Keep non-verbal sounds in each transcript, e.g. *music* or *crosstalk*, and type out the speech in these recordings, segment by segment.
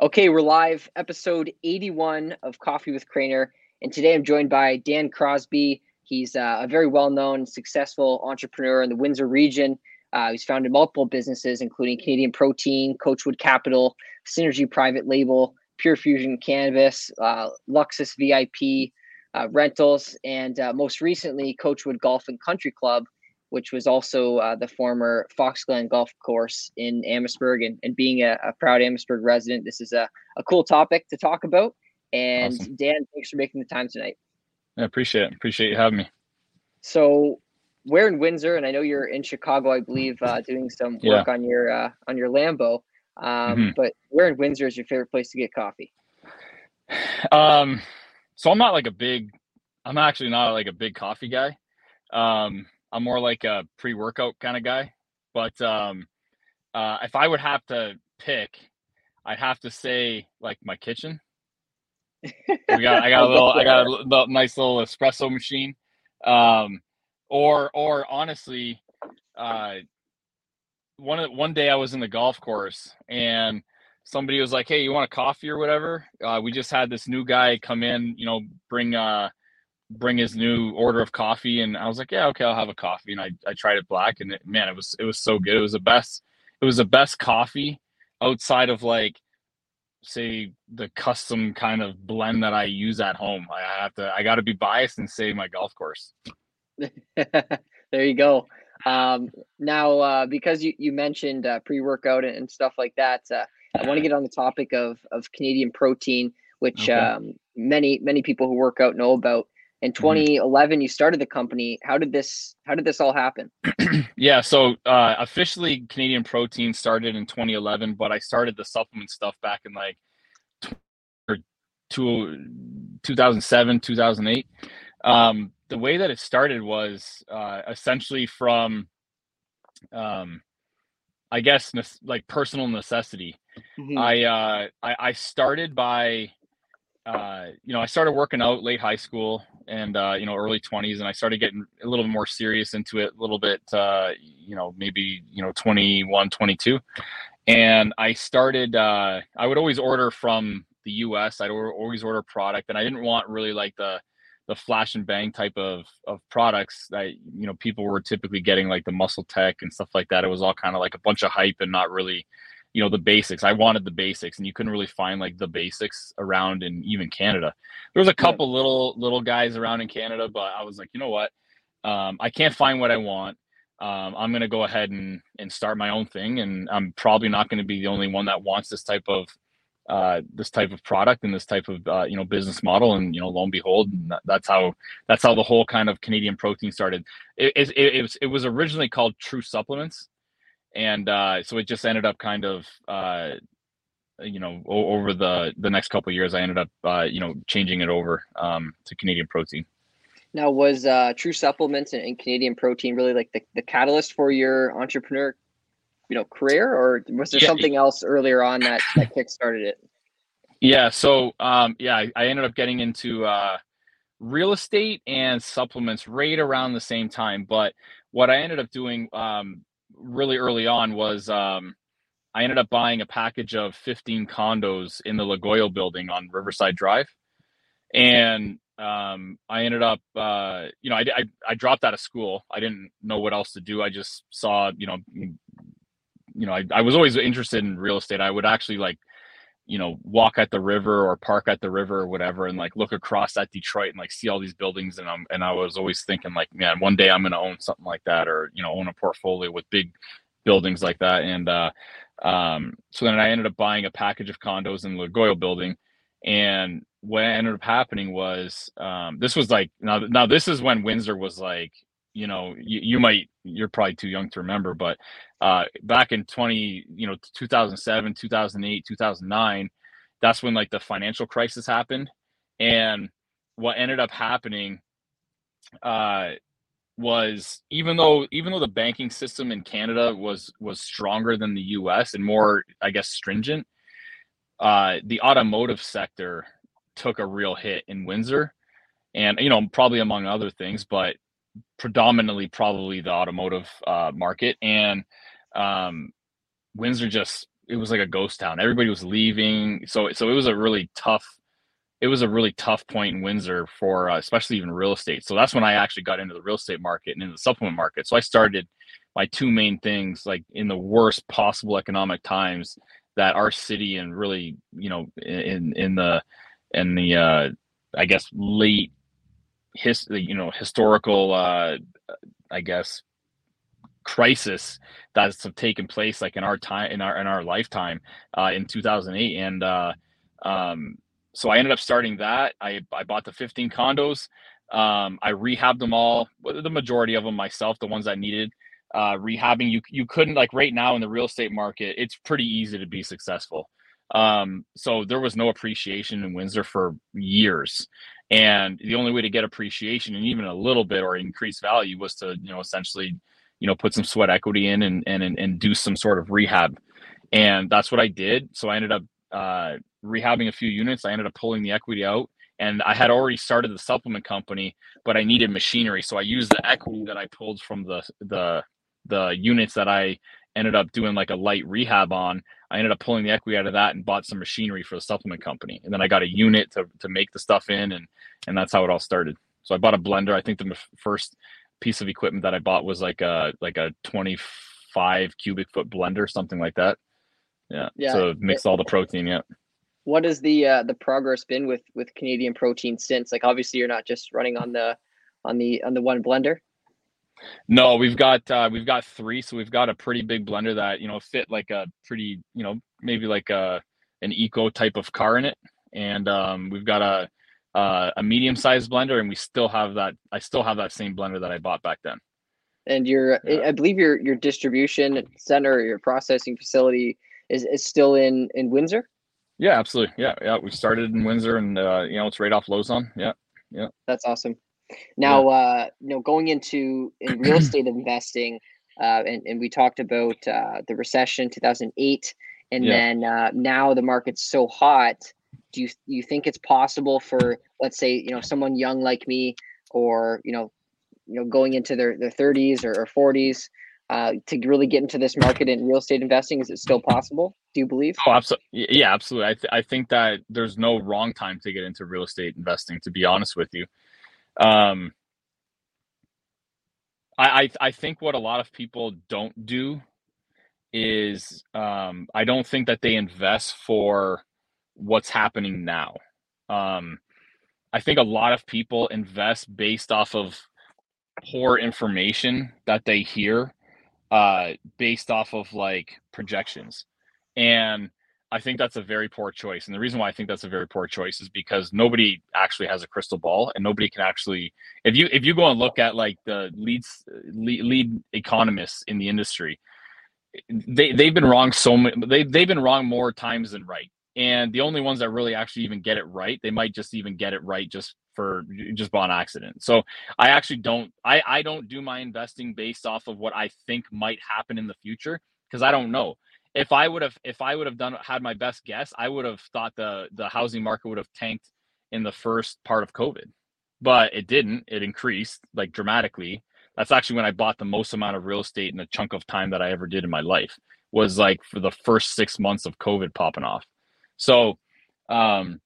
Okay, we're live, episode 81 of Coffee with Craner. And today I'm joined by Dan Crosby. He's uh, a very well known, successful entrepreneur in the Windsor region. Uh, he's founded multiple businesses, including Canadian Protein, Coachwood Capital, Synergy Private Label, Pure Fusion Cannabis, uh, Luxus VIP uh, Rentals, and uh, most recently, Coachwood Golf and Country Club, which was also uh, the former Fox Glen Golf Course in Amherstburg. And, and being a, a, proud Amherstburg resident, this is a, a cool topic to talk about. And awesome. Dan, thanks for making the time tonight. I appreciate it. Appreciate you having me. So we're in Windsor, and I know you're in Chicago, I believe, uh, doing some work yeah. on your uh, on your Lambo. Um, mm-hmm. But where in Windsor is your favorite place to get coffee? *sighs* Um, so I'm not like a big, I'm actually not like a big coffee guy. Um, I'm more like a pre-workout kind of guy. But um, uh, if I would have to pick, I'd have to say like my kitchen. We got, I *laughs* got a little, I got a little, nice little espresso machine. Um, or, or honestly, uh, one one day I was in the golf course and somebody was like, "Hey, you want a coffee or whatever?" Uh, we just had this new guy come in, you know, bring uh bring his new order of coffee and I was like, yeah, okay, I'll have a coffee. And I, I tried it black and it, man, it was, it was so good. It was the best, it was the best coffee outside of like, say the custom kind of blend that I use at home. I have to, I got to be biased and say my golf course. *laughs* there you go. Um, now, uh, because you, you mentioned uh, pre-workout and, and stuff like that, uh, I want to get on the topic of, of Canadian protein, which okay. um, many, many people who work out know about in 2011 mm-hmm. you started the company how did this how did this all happen *clears throat* yeah so uh, officially canadian protein started in 2011 but i started the supplement stuff back in like two, 2007 2008 um, the way that it started was uh, essentially from um, i guess like personal necessity mm-hmm. I, uh, I i started by uh, you know, I started working out late high school and uh, you know early 20s, and I started getting a little more serious into it a little bit. Uh, you know, maybe you know 21, 22, and I started. Uh, I would always order from the U.S. I'd always order product, and I didn't want really like the the flash and bang type of of products that you know people were typically getting like the MuscleTech and stuff like that it was all kind of like a bunch of hype and not really you know the basics. I wanted the basics and you couldn't really find like the basics around in even canada. There was a couple yeah. little little guys around in canada but i was like you know what? Um, i can't find what i want. Um, i'm going to go ahead and and start my own thing and i'm probably not going to be the only one that wants this type of uh, this type of product and this type of uh, you know business model. And you know lo and behold that, that's how that's how the whole kind of canadian protein started. It, it, it, was, it was originally called true supplements and uh, so it just ended up kind of uh, you know o- over the the next couple years i ended up uh, you know changing it over um, to canadian protein now was uh, true supplements and, and, canadian protein really like the, the catalyst for your entrepreneur you know career or was there yeah. something else earlier on that that kick started it yeah so um, yeah I, I, ended up getting into uh, real estate and supplements right around the same time but what i ended up doing um, really early on was um, I ended up buying a package of 15 condos in the Lagoyo building on Riverside Drive. And um, I ended up, uh, you know, I, I, I, dropped out of school. I didn't know what else to do. I just saw, you know, you know, I, I was always interested in real estate. I would actually like you know walk at the river or park at the river or whatever and like look across at detroit and like see all these buildings and i'm and i was always thinking like man one day i'm going to own something like that or you know own a portfolio with big buildings like that and uh um so then i ended up buying a package of condos in the lagoyo building and what ended up happening was um this was like now now this is when windsor was like you know you, you might you're probably too young to remember but uh back in 20 you know 2007 2008 2009 that's when like the financial crisis happened. And what ended up happening uh was even though even though the banking system in Canada was was stronger than the US and more I guess stringent uh the automotive sector took a real hit in Windsor and you know probably among other things but predominantly probably the automotive uh, market, and um, Windsor just it was like a ghost town. Everybody was leaving. So so it was a really tough it was a really tough point in Windsor for uh, especially even real estate. So that's when I actually got into the real estate market and in the supplement market. So I started my two main things like in the worst possible economic times that our city and really you know in in the in the uh I guess late his you know historical uh I guess crisis that's taken place like in our time in our in our lifetime uh, in 2008 and uh, um, so I ended up starting that. I, I bought the 15 condos. Um, I rehabbed them all the majority of them myself the ones I needed uh, rehabbing. You you couldn't like right now in the real estate market it's pretty easy to be successful. Um, so there was no appreciation in Windsor for years and the only way to get appreciation and even a little bit or increase value was to you know essentially you know put some sweat equity in and and and do some sort of rehab. And that's what i did. So i ended up uh, rehabbing a few units. I ended up pulling the equity out. And i had already started the supplement company but i needed machinery. So i used the equity that i pulled from the the the units that i ended up doing like a light rehab on i ended up pulling the equity out of that and bought some machinery for the supplement company and then i got a unit to, to make the stuff in and and that's how it all started so i bought a blender i think the first piece of equipment that I bought was like a like a 25 cubic foot blender, something like that. Yeah. Yeah. So mix all the protein. Yeah. What has the uh, the progress been with with Canadian protein since? Like, obviously, you're not just running on the on the on the one blender. No, we've got uh, we've got three, so we've got a pretty big blender that you know fit like a pretty you know maybe like a an eco type of car in it, and um, we've got a uh, a medium sized blender, and we still have that. I still have that same blender that I bought back then. And your, yeah. I believe your your distribution center, your processing facility is, is still in in Windsor. Yeah, absolutely. Yeah, yeah. We started in Windsor, and uh, you know it's right off Lauzon. Yeah, yeah. That's awesome. Now, yeah. uh, you know, going into in real *clears throat* estate investing, uh, and and we talked about uh, the recession, two thousand eight, and yeah. then uh, now the market's so hot do you you think it's possible for let's say you know someone young like me or you know you know going into their, their 30s or, or 40s uh, to really get into this market in real estate investing is it still possible do you believe oh absolutely yeah absolutely I, th- I think that there's no wrong time to get into real estate investing to be honest with you um I, I, I think what a lot of people don't do is um, I don't think that they invest for what's happening now. Um, I think a lot of people invest based off of poor information that they hear, uh, based off of like projections. And I think that's a very poor choice. And the reason why I think that's a very poor choice is because nobody actually has a crystal ball and nobody can actually if you if you go and look at like the leads lead, economists in the industry, they they've been wrong so many they they've been wrong more times than right and the only ones that really actually even get it right they might just even get it right just for just on accident so i actually don't i i don't do my investing based off of what i think might happen in the future because i don't know if i would have if i would have done had my best guess i would have thought the the housing market would have tanked in the first part of covid but it didn't it increased like dramatically that's actually when i bought the most amount of real estate in a chunk of time that i ever did in my life was like for the first six months of covid popping off so um,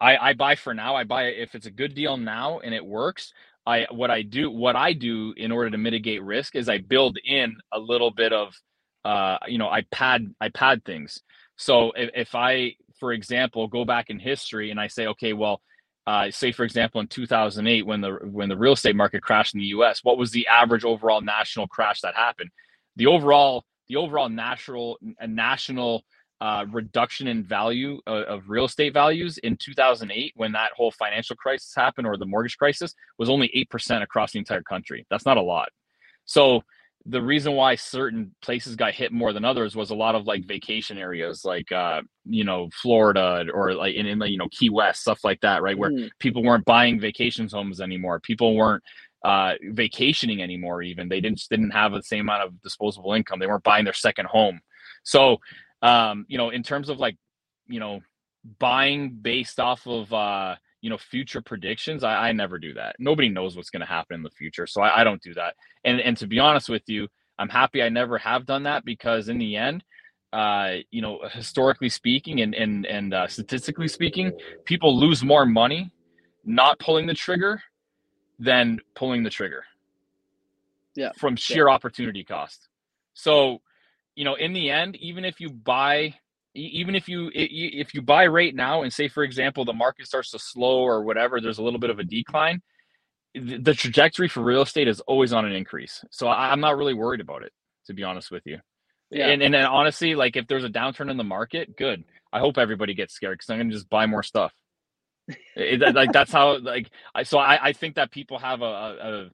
I, I buy for now. I buy if it's a good deal now and it works. I what I do what I do in order to mitigate risk is I build in a little bit of uh, you know I pad I pad things. So if, if I for example go back in history and I say okay well uh, say for example in 2008 when the when the real estate market crashed in the U.S. what was the average overall national crash that happened? The overall the overall national national uh, reduction in value of, of, real estate values in 2008 when that whole financial crisis happened or the mortgage crisis was only 8% across the entire country. That's not a lot. So the reason why certain places got hit more than others was a lot of like vacation areas like uh you know Florida or like in, in you know Key West stuff like that right where mm. people weren't buying vacations homes anymore. People weren't uh vacationing anymore even. They didn't didn't have the same amount of disposable income. They weren't buying their second home. So um, you know, in terms of like, you know, buying based off of uh, you know, future predictions, I, I never do that. Nobody knows what's gonna happen in the future. So I, I don't do that. And and to be honest with you, I'm happy I never have done that because in the end, uh, you know, historically speaking and and and uh, statistically speaking, people lose more money not pulling the trigger than pulling the trigger. Yeah. From sheer yeah. opportunity cost. So, you know, in the end, even if you buy, even if you if you buy right now, and say for example the market starts to slow or whatever, there's a little bit of a decline. The trajectory for real estate is always on an increase. So I'm not really worried about it, to be honest with you. Yeah. And, and, and honestly, like if there's a downturn in the market, good. I hope everybody gets scared because I'm gonna just buy more stuff. it, like that's how like I so I, I think that people have a, a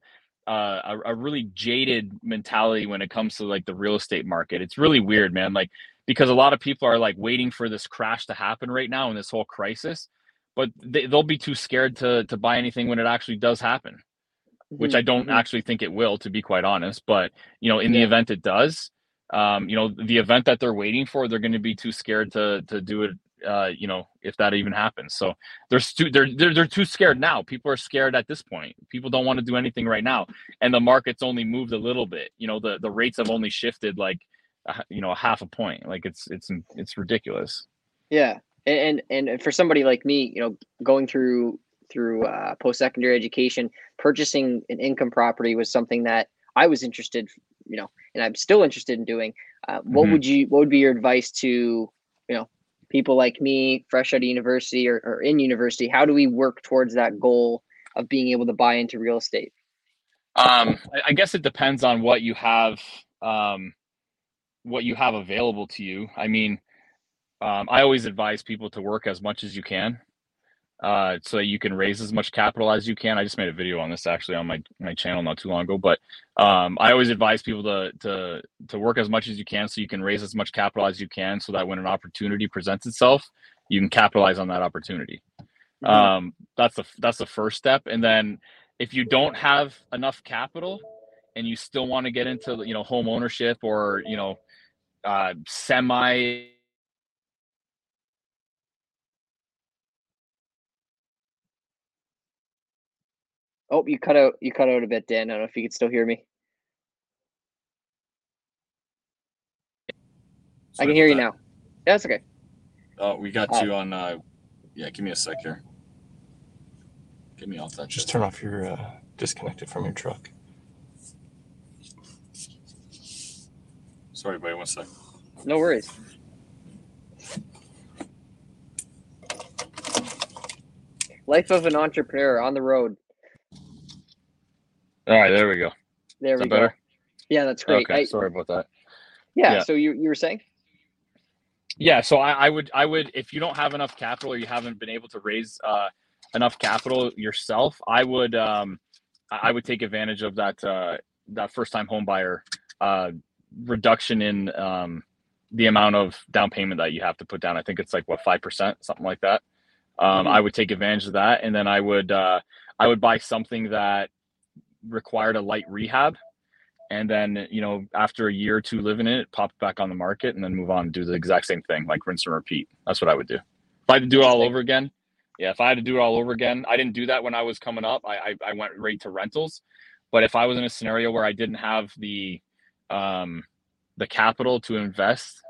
a a really jaded mentality when it comes to like the real estate market. It's really weird, man. Like because a lot of people are like waiting for this crash to happen right now in this whole crisis, but they, they'll be too scared to to buy anything when it actually does happen, which I don't mm-hmm. actually think it will, to be quite honest. But you know, in yeah. the event it does, um, you know, the event that they're waiting for, they're going to be too scared to to do it. Uh, you know, if that even happens. So they're stu- they're, they're they're too scared now. People are scared at this point. People don't want to do anything right now, and the market's only moved a little bit. You know, the the rates have only shifted like, you know, a half a point. Like it's it's it's ridiculous. Yeah, and and, and for somebody like me, you know, going through through uh, post secondary education, purchasing an income property was something that I was interested you know, and I'm still interested in doing. Uh, what mm-hmm. would you? What would be your advice to you know people like me, fresh out of university or, or in university? How do we work towards that goal of being able to buy into real estate? Um, I guess it depends on what you have, um, what you have available to you. I mean, um, I always advise people to work as much as you can uh, so that you can raise as much capital as you can. I just made a video on this actually on my my channel not too long ago, but um, I always advise people to to to work as much as you can so you can raise as much capital as you can, so that when an opportunity presents itself, you can capitalize on that opportunity. Mm-hmm. Um, that's the that's the first step, and then if you don't have enough capital and you still want to get into you know home ownership or you know uh, semi Oh, you cut out. You cut out a bit, Dan. I don't know if you can still hear me. Sorry I can hear you that. now. Yeah, that's okay. Oh, we got uh, you on. Uh, yeah, give me a sec here. Give me off that. Just shit. turn off your uh, disconnected from your truck. Sorry, buddy. One sec. No worries. Life of an entrepreneur on the road. All right, there we go. There Is we go. Better? Yeah, that's great. Okay, I, sorry about that. Yeah, yeah, So you you were saying? Yeah. So I, I would I would if you don't have enough capital or you haven't been able to raise uh, enough capital yourself, I would um, I would take advantage of that uh, that first time home buyer uh, reduction in um, the amount of down payment that you have to put down. I think it's like what five percent, something like that. Um, mm-hmm. I would take advantage of that, and then I would uh, I would buy something that required a light rehab and then you know after a year or two living in it pop it back on the market and then move on and do the exact same thing like rinse and repeat that's what i would do if i had to do it all over again yeah if i had to do it all over again i didn't do that when i was coming up i i, I went right to rentals but if i was in a scenario where i didn't have the um the capital to invest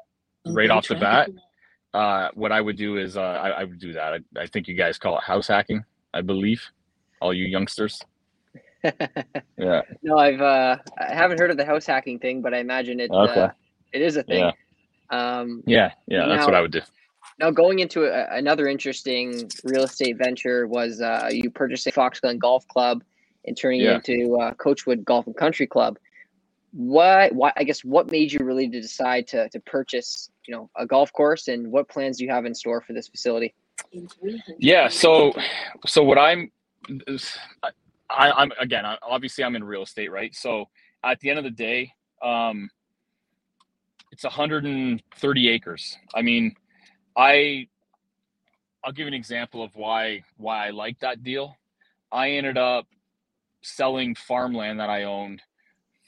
right off the bat uh what i would do is uh i, I would do that I, I think you guys call it house hacking i believe all you youngsters *laughs* yeah. No, I've uh, I haven't heard of the house hacking thing, but I imagine it. Uh, okay. It is a thing. Yeah. Um, yeah, yeah, that's what I would do. Now, going into a, another interesting real estate venture was uh, you purchasing Fox Glen Golf Club and turning yeah. it into uh, Coachwood Golf and Country Club. What, what, I guess, what made you really to decide to to purchase, you know, a golf course, and what plans do you have in store for this facility? Yeah, so, so what I'm, I, am again, obviously, I'm in real estate, right? So at the end of the day, um, it's 130 acres. I mean, I I'll give an example of why why I like that deal. I ended up selling farmland that I owned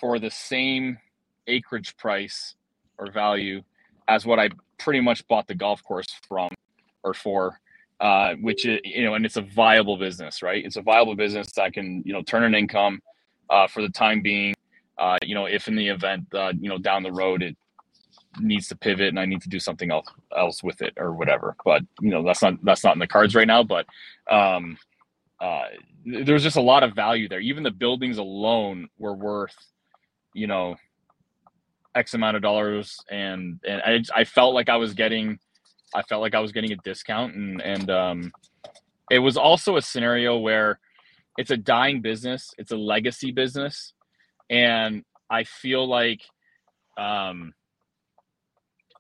for the same acreage price or value as what I pretty much bought the golf course from or for uh, which is, you know, and it's a viable business, right? It's a viable business that can, you know, turn an income uh, for the time being. Uh, you know, if in the event, you know, down the road it needs to pivot and I need to do something else else with it or whatever. But you know, that's not that's not in the cards right now. But um, uh, there's just a lot of value there. Even the buildings alone were worth, you know, X amount of dollars, and and I I felt like I was getting, I felt like I was getting a discount, and and um, it was also a scenario where it's a dying business, it's a legacy business, and I feel like um,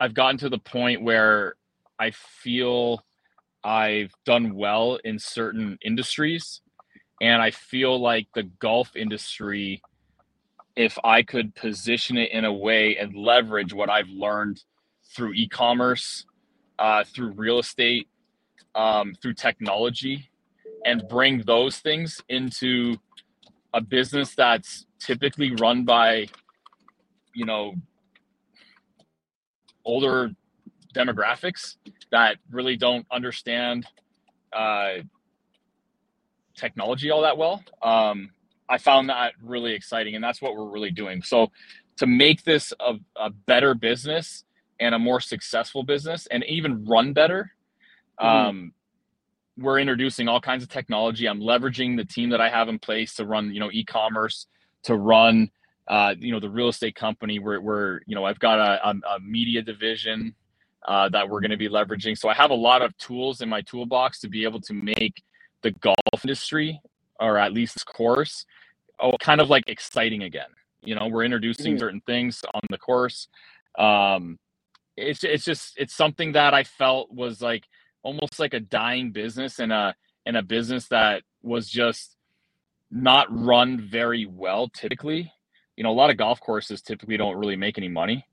I've gotten to the point where I feel I've done well in certain industries. And I feel like the golf industry, if I could position it in a way and leverage what I've learned through e commerce, uh, through real estate, um, through technology, and bring those things into a business that's typically run by, you know, older demographics that really don't understand uh, technology all that well. Um, I found that really exciting, and that's what we're really doing. So, to make this a, a better business and a more successful business, and even run better, mm-hmm. um, we're introducing all kinds of technology. I'm leveraging the team that I have in place to run, you know, e-commerce, to run, uh, you know, the real estate company. Where, where you know, I've got a, a, a media division uh, that we're going to be leveraging. So I have a lot of tools in my toolbox to be able to make the golf industry, or at least this course, oh, kind of like exciting again. You know, we're introducing mm-hmm. certain things on the course. Um, it's it's just it's something that I felt was like almost like a dying business and a and a business that was just not run very well typically you know a lot of golf courses typically don't really make any money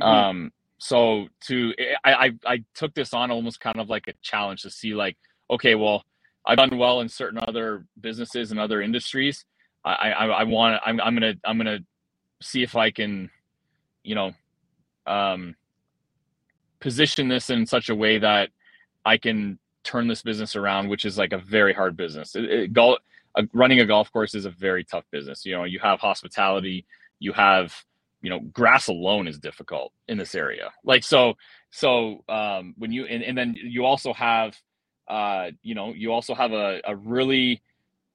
mm-hmm. um so to I, I i took this on almost kind of like a challenge to see like okay well i've done well in certain other businesses and other industries i i, I want I'm, I'm gonna i'm gonna see if i can you know um position this in such a way that I can turn this business around, which is like a very hard business. It, it, golf, running a golf course is a very tough business. You know, you have hospitality, you have, you know, grass alone is difficult in this area. Like so, so um, when you and, and then you also have, uh, you know, you also have a, a really,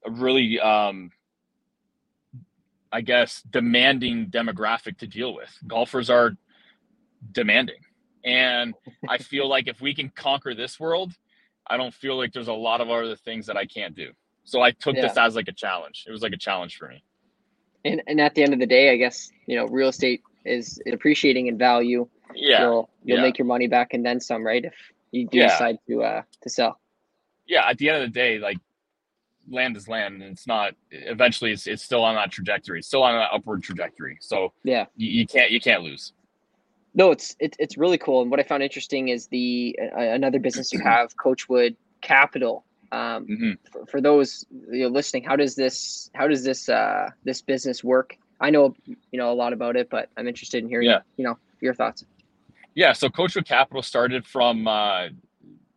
a really, um, I guess, demanding demographic to deal with. Golfers are demanding and I *laughs* feel like if we can conquer this world, I don't feel like there's a lot of other things that I can't do. So I took yeah. this as like a challenge. It was like a challenge for me. And and at the end of the day, I guess you know real estate is appreciating in value. Yeah, you'll you'll yeah. make your money back and then some, right? If you do yeah. decide to uh to sell. Yeah, at the end of the day, like land is land, and it's not. Eventually, it's it's still on that trajectory, still on that upward trajectory. So yeah, you, you can't you can't lose. No, it's it, it's really cool. And what I found interesting is the uh, another business you *clears throat* have, Coachwood Capital. Um, mm-hmm. for, for, those you know, listening, how does this how does this uh, this business work? I know you know a lot about it, but I'm interested in hearing yeah. you know your thoughts. Yeah, so Coachwood Capital started from uh,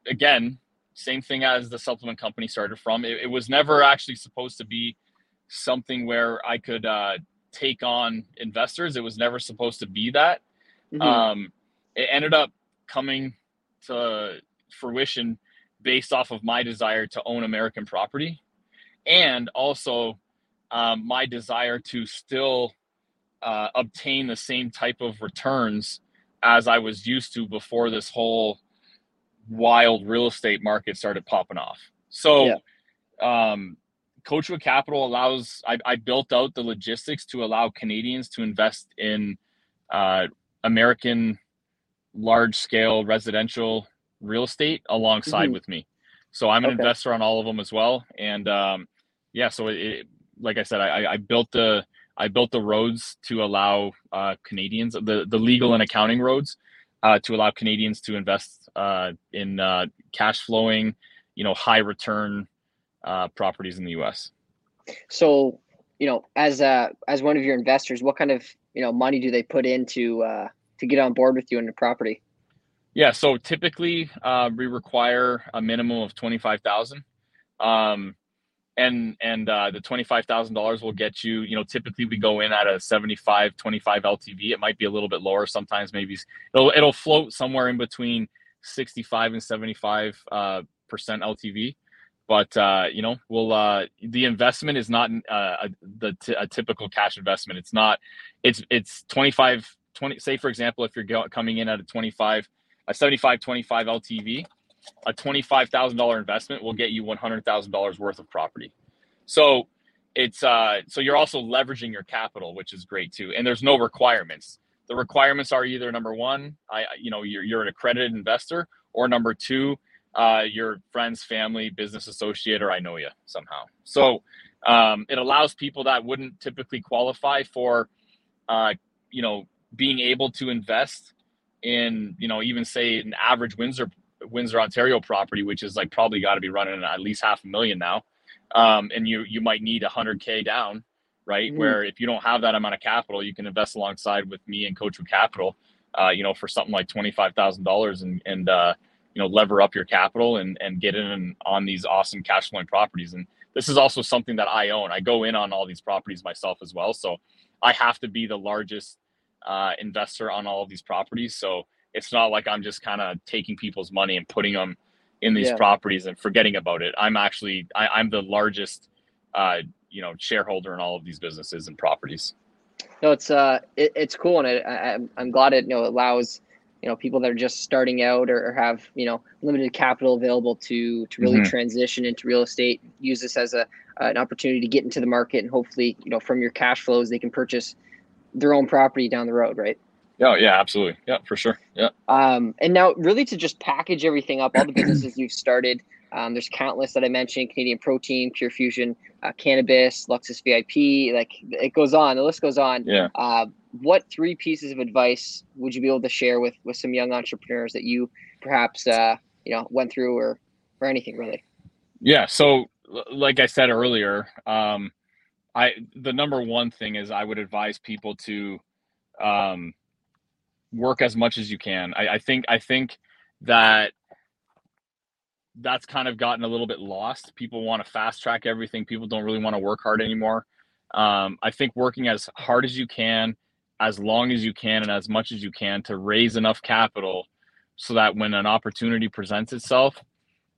again same thing as the supplement company started from. It, it, was never actually supposed to be something where I could uh, take on investors. It was never supposed to be that. Mm-hmm. Um, it ended up coming to fruition based off of my desire to own American property and also um, my desire to still uh, obtain the same type of returns as I was used to before this whole wild real estate market started popping off. So, yeah. um, Coachwood Capital allows, I, I, built out the logistics to allow Canadians to invest in uh, American large scale residential real estate alongside mm-hmm. with me. So I'm an okay. investor on all of them as well. And um, yeah, so it, it, like I said, I, I, built the I built the roads to allow uh, Canadians the the legal and accounting roads uh, to allow Canadians to invest uh, in uh, cash flowing, you know, high return uh, properties in the U.S. So you know, as a as one of your investors, what kind of you know money do they put into uh, to get on board with you in the property? Yeah, so typically uh, we require a minimum of twenty five thousand, um, and and uh, the twenty five thousand dollars will get you. You know, typically we go in at a 75, 25 LTV. It might be a little bit lower sometimes. Maybe it'll it'll float somewhere in between sixty five and seventy five uh, percent LTV. But uh, you know, we'll uh, the investment is not uh, a, the t- a typical cash investment. It's not. It's it's 25, 20. Say for example, if you're coming in at a twenty five, a 75, 25 LTV a $25,000 investment will get you $100,000 worth of property. So it's uh so you're also leveraging your capital, which is great too. And there's no requirements. The requirements are either number one, I you know, you're you're an accredited investor, or number two, uh, your friends, family, business associate, or I know you somehow. So um, it allows people that wouldn't typically qualify for, uh, you know, being able to invest in, you know, even say an average Windsor Windsor, Ontario property, which is like probably got to be running at least half a million now, um, and you you might need a hundred k down, right? Mm-hmm. Where if you don't have that amount of capital, you can invest alongside with me and Coachwood Capital, uh, you know, for something like twenty five thousand dollars, and and uh, you know lever up your capital and and get in on these awesome cash flowing properties. And this is also something that I own. I go in on all these properties myself as well, so I have to be the largest uh, investor on all of these properties. So it's not like I'm just kind of taking people's money and putting them in these yeah. properties and forgetting about it. I'm actually I, am the largest uh, you know shareholder in all of these businesses and properties. No, it's uh it, it's cool and it, I, I'm glad it you know allows you know people that are just starting out or, or have you know limited capital available to to really mm-hmm. transition into real estate. Use this as a uh, an opportunity to get into the market and hopefully you know from your cash flows they can purchase their own property down the road, right? Oh yeah, absolutely. Yeah, for sure. Yeah. Um, and now really to just package everything up, all the *clears throat* businesses you've started. Um, there's countless that I mentioned: Canadian Protein, Pure Fusion, uh, Cannabis, Luxus VIP. Like it goes on. The list goes on. Yeah. Uh, what three pieces of advice would you be able to share with with some young entrepreneurs that you perhaps uh, you know went through or or anything really? Yeah. So, like I said earlier, um, I the number one thing is I would advise people to um, work as much as you can. I, I think I think that that's kind of gotten a little bit lost. People want to fast track everything. People don't really want to work hard anymore. Um, I think working as hard as you can, as long as you can, and as much as you can to raise enough capital so that when an opportunity presents itself,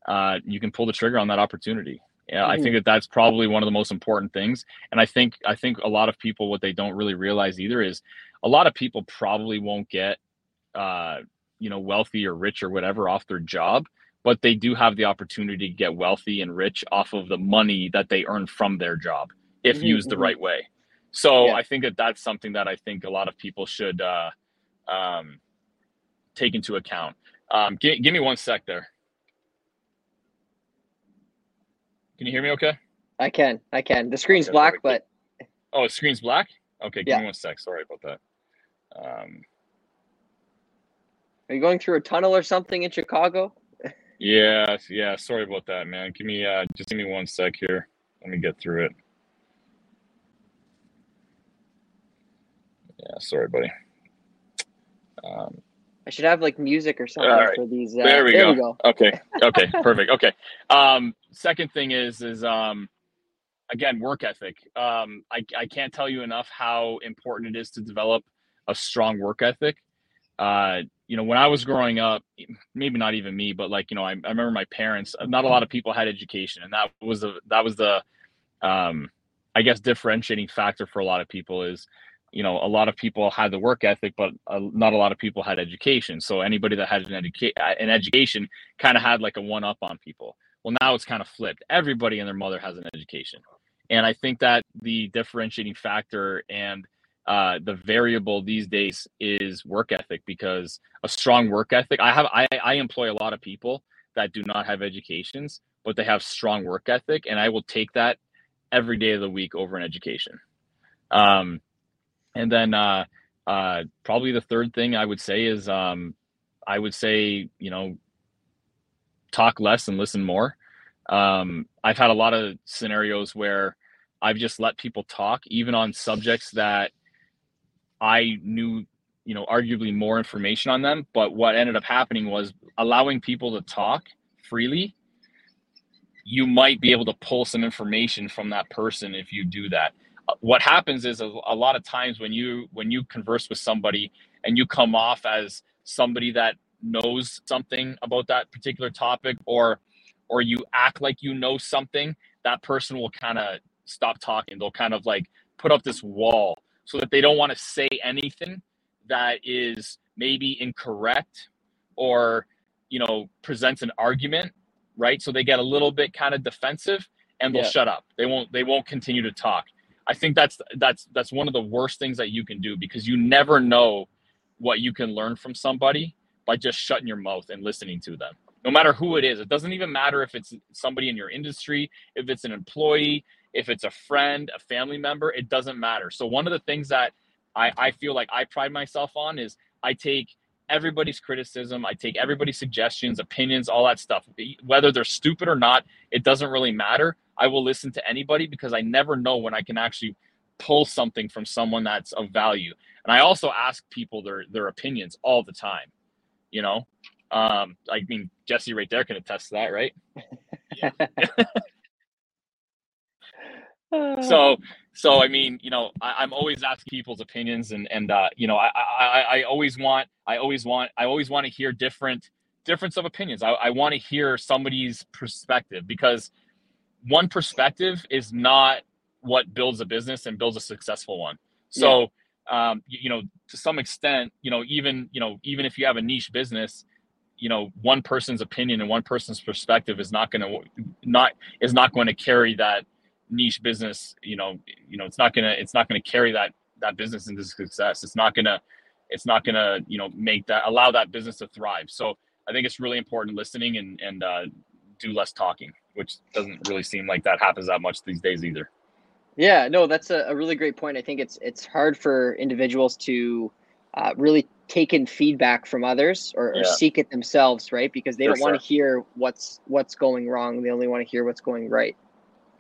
uh, you can pull the trigger on that opportunity. Yeah, mm-hmm. I think that that's probably one of the most important things. And I think I think a lot of people what they don't really realize either is a lot of people probably won't get uh, you know wealthy or rich or whatever off their job but they do have the opportunity to get wealthy and rich off of the money that they earn from their job if mm-hmm, used the mm-hmm. right way. So yeah. i think that that's something that i think a lot of people should uh, um, take into account. Um, give, give me one sec there. Can you hear me okay? I can i can. The screen's okay, black but oh the screen's black? Okay give yeah. me one sec. Sorry about that um, Are you going through a tunnel or something in Chicago? yeah, yeah. Sorry about that, man. Give me uh, just give me one sec here. Let me get through it. Yeah, sorry, buddy. Um, I should have like music or something right. for these. Uh, there, we, there go. we go. Okay. *laughs* Okay. perfect. Okay. Um, second thing is is um, again work ethic. Um, I I can't tell you enough how important it is to develop a strong work ethic. Uh, you know, when I was growing up, maybe not even me, but like, you know, I, I remember my parents, not a lot of people had education and that was the, that was the, um, I guess differentiating factor for a lot of people is, you know, a lot of people had the work ethic, but uh, not a lot of people had education. So anybody that had an, educa- an education kind of had like a one up on people. Well, now it's kind of flipped. Everybody and their mother has an education. And I think that the differentiating factor and uh, the variable these days is work ethic because a strong work ethic. I have I, I employ a lot of people that do not have educations, but they have strong work ethic, and I will take that every day of the week over an education. Um, and then uh, uh, probably the third thing I would say is um, I would say you know talk less and listen more. Um, I've had a lot of scenarios where I've just let people talk, even on subjects that I knew, you know, arguably more information on them. But what ended up happening was allowing people to talk freely you might be able to pull some information from that person if you do that uh, what happens is a, a, lot of times when you when you converse with somebody and you come off as somebody that knows something about that particular topic or or you act like you know something that person will kind of stop talking they'll kind of like put up this wall so that they don't want to say anything that is maybe incorrect or you know presents an argument right? So they get a little bit kind of defensive and they'll yeah. shut up. They won't they won't continue to talk. I think that's that's that's one of the worst things that you can do because you never know what you can learn from somebody by just shutting your mouth and listening to them. No matter who it is it doesn't even matter if it's somebody in your industry if it's an employee if it's a friend a family member it doesn't matter so one of the things that i, I feel like i pride myself on is i take everybody's criticism. I take everybody's suggestions, opinions, all that stuff. Whether they're stupid or not, it doesn't really matter. I will listen to anybody because I never know when I can actually pull something from someone that's of value. And I also ask people their their opinions all the time. You know, um, I mean Jesse right there can attest to that, right? *laughs* *laughs* so *sighs* so I mean, you know, I, am always asking people's opinions, and and uh, you know, I, I I always want I always want I always want to hear different difference of opinions. I, I want to hear somebody's perspective because one perspective is not what builds a business and builds a successful one. So, yeah. um, you, you know, to some extent, you know, even you know, even if you have a niche business, you know, one person's opinion and one person's perspective is not going to not is not going to carry that niche business, you know, you know, it's not gonna it's not gonna carry that that business into success. It's not gonna it's not gonna you know make that allow that business to thrive. So I think it's really important listening and and uh, do less talking, which doesn't really seem like that happens that much these days either. Yeah, no, that's a, a really great point. I think it's it's hard for individuals to uh, really take in feedback from others or, or seek it themselves, right? Because they for don't sure. want to hear what's what's going wrong. They only want to hear what's going right.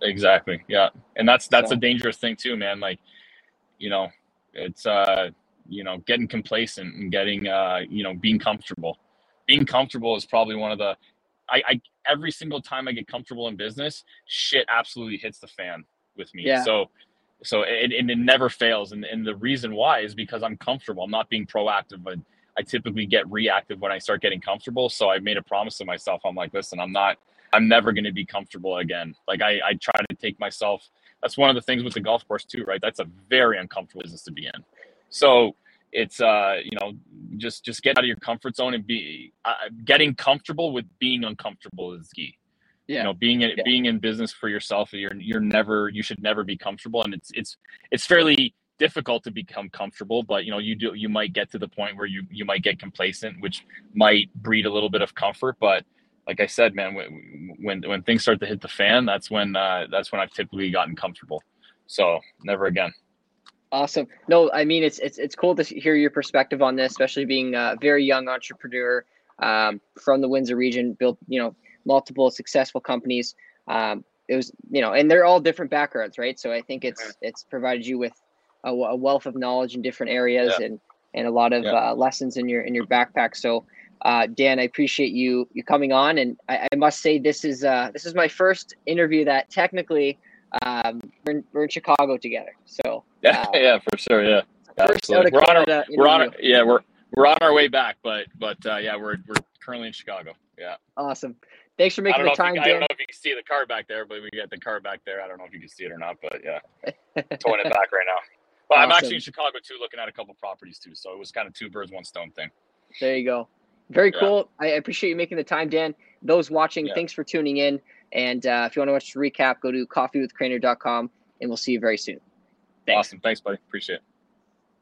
Exactly. Yeah. And that's that's so. a dangerous thing too, man. Like, you know, it's uh, you know, getting complacent and getting uh, you know, being comfortable. Being comfortable is probably one of the I, I every single time I get comfortable in business, shit absolutely hits the fan with me. Yeah. So so it, it, it never fails. And, and the reason why is because I'm comfortable. I'm not being proactive, but I typically get reactive when I start getting comfortable. So I made a promise to myself. I'm like, listen, I'm not I'm never going to be comfortable again. Like I, I try to take myself. That's one of the things with the golf course too, right? That's a very uncomfortable business to be in. So it's uh, you know, just just get out of your comfort zone and be uh, getting comfortable with being uncomfortable is key. Yeah. You know, being in, yeah. being in business for yourself, you're you're never you should never be comfortable, and it's it's it's fairly difficult to become comfortable but you know you do you might get to the point where you you might get complacent which might breed a little bit of comfort but like I said, man, when when, when things start to hit the fan, that's when uh, that's when I've typically gotten comfortable. So never again. Awesome. No, I mean it's it's it's cool to hear your perspective on this, especially being a very young entrepreneur um, from the Windsor region, built you know multiple successful companies. Um, it was you know, and they're all different backgrounds, right? So I think it's it's provided you with a, a wealth of knowledge in different areas yeah. and and a lot of yeah. uh, lessons in your in your backpack. So uh, Dan, I appreciate you you coming on, and I, I must say this is uh, this is my first interview that technically um, we're, in, we're in Chicago together. So *laughs* yeah, uh, yeah, for sure, yeah. Absolutely. We're on our, we're on our, yeah, we're we're on our way back, but but uh, yeah, we're we're currently in Chicago. Yeah. Awesome. Thanks for making the time. You, I don't know if you can see the car back there, but we got the car back there. I don't know if you can see it or not, but yeah, towing it back right now. But awesome. I'm actually in Chicago too, looking at a couple properties too. So it was kind of two birds, one stone thing. There you go. Very yeah. cool. I appreciate you making the time, Dan. Those watching, yeah. thanks for tuning in. And uh, if you want to watch the recap, go to coffeewithcrainer.com and we'll see you very soon. Thanks. Awesome. Thanks, buddy. Appreciate it.